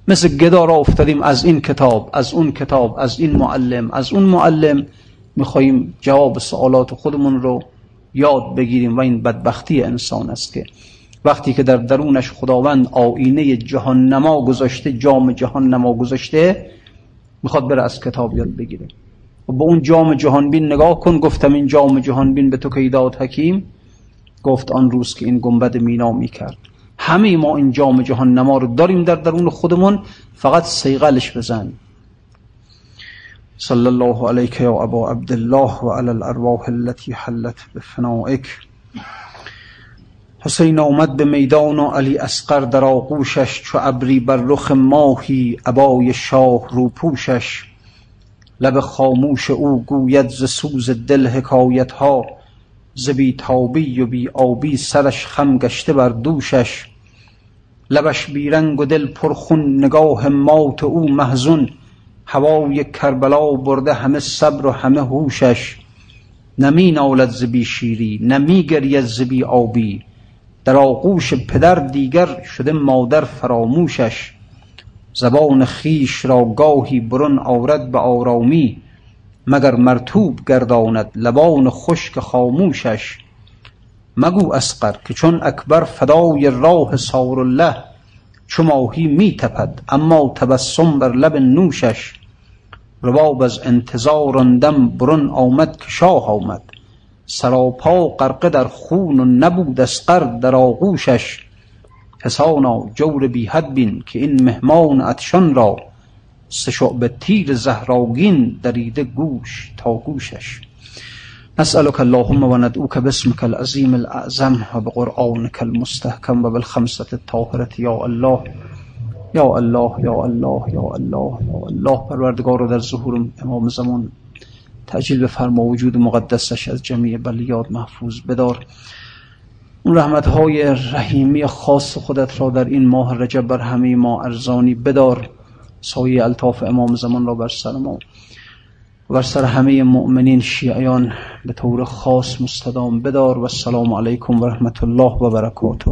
Speaker 1: مثل گدا را افتادیم از این کتاب از اون کتاب از این معلم از اون معلم. میخواییم جواب سوالات خودمون رو یاد بگیریم و این بدبختی انسان است که وقتی که در درونش خداوند آینه جهان نما گذاشته جام جهان نما گذاشته می‌خواد بره از کتاب یاد بگیره. و با اون جام جهانبین نگاه کن گفتم این جام جهانبین به تو که داد حکیم؟ گفت آن روز که این گنبد مینا می‌کرد. همه ما این جام جهان نما رو داریم در درون خودمون فقط سیغلش بزن. صلی الله علیک یا ابا عبدالله و علی الارواح التي حلت بفنائک. حسین آمد به میدان و علی اسقر در آغوشش چو ابری بر رخ ماهی ابای شاه روپوشش لب خاموش او گوید ز سوز دل حکایت ها ز بی تابی و بی آبی سرش خم گشته بر دوشش. لبش بیرنگ و دل پرخون نگاه مات او محزون. هوای کربلا برده همه صبر و همه هوشش. نمی نالد زبی شیری نمی گرید زبی آبی. در آغوش پدر دیگر شده مادر فراموشش. زبان خیش را گاهی برون آورد به آرامی. مگر مرتوب گرداند لبان خشک خاموشش. مگو اسقر که چون اکبر فدای راه سار الله چو ماهی می تپد اما تبسم بر لب نوشش. رباب از انتظار دم برون آمد که شاه آمد. سراپا غرقه در خون و نبود اسقر در آغوشش. حسانا جور بی حد بین که این مهمان عطشان را سه تیر زهراگین دریده گوش تا گوشش. نسألك اللهم وندعوك باسمك العظيم الأعظم وبقرآنك المستحكم وبالخمسة الطاهرة. يا الله یا الله یا الله یا الله یا الله. پروردگار رو در ظهور امام زمان تعجیل بفرما. وجود مقدسش از جمعی بلیاد محفوظ بدار. اون رحمت های رحیمی خاص خودت را در این ماه رجب بر همه ما ارزانی بدار. سایه الطاف امام زمان را بر سر ما و بر سر همه مؤمنین شیعیان به طور خاص مستدام بدار و السلام علیکم و رحمت الله و برکاته.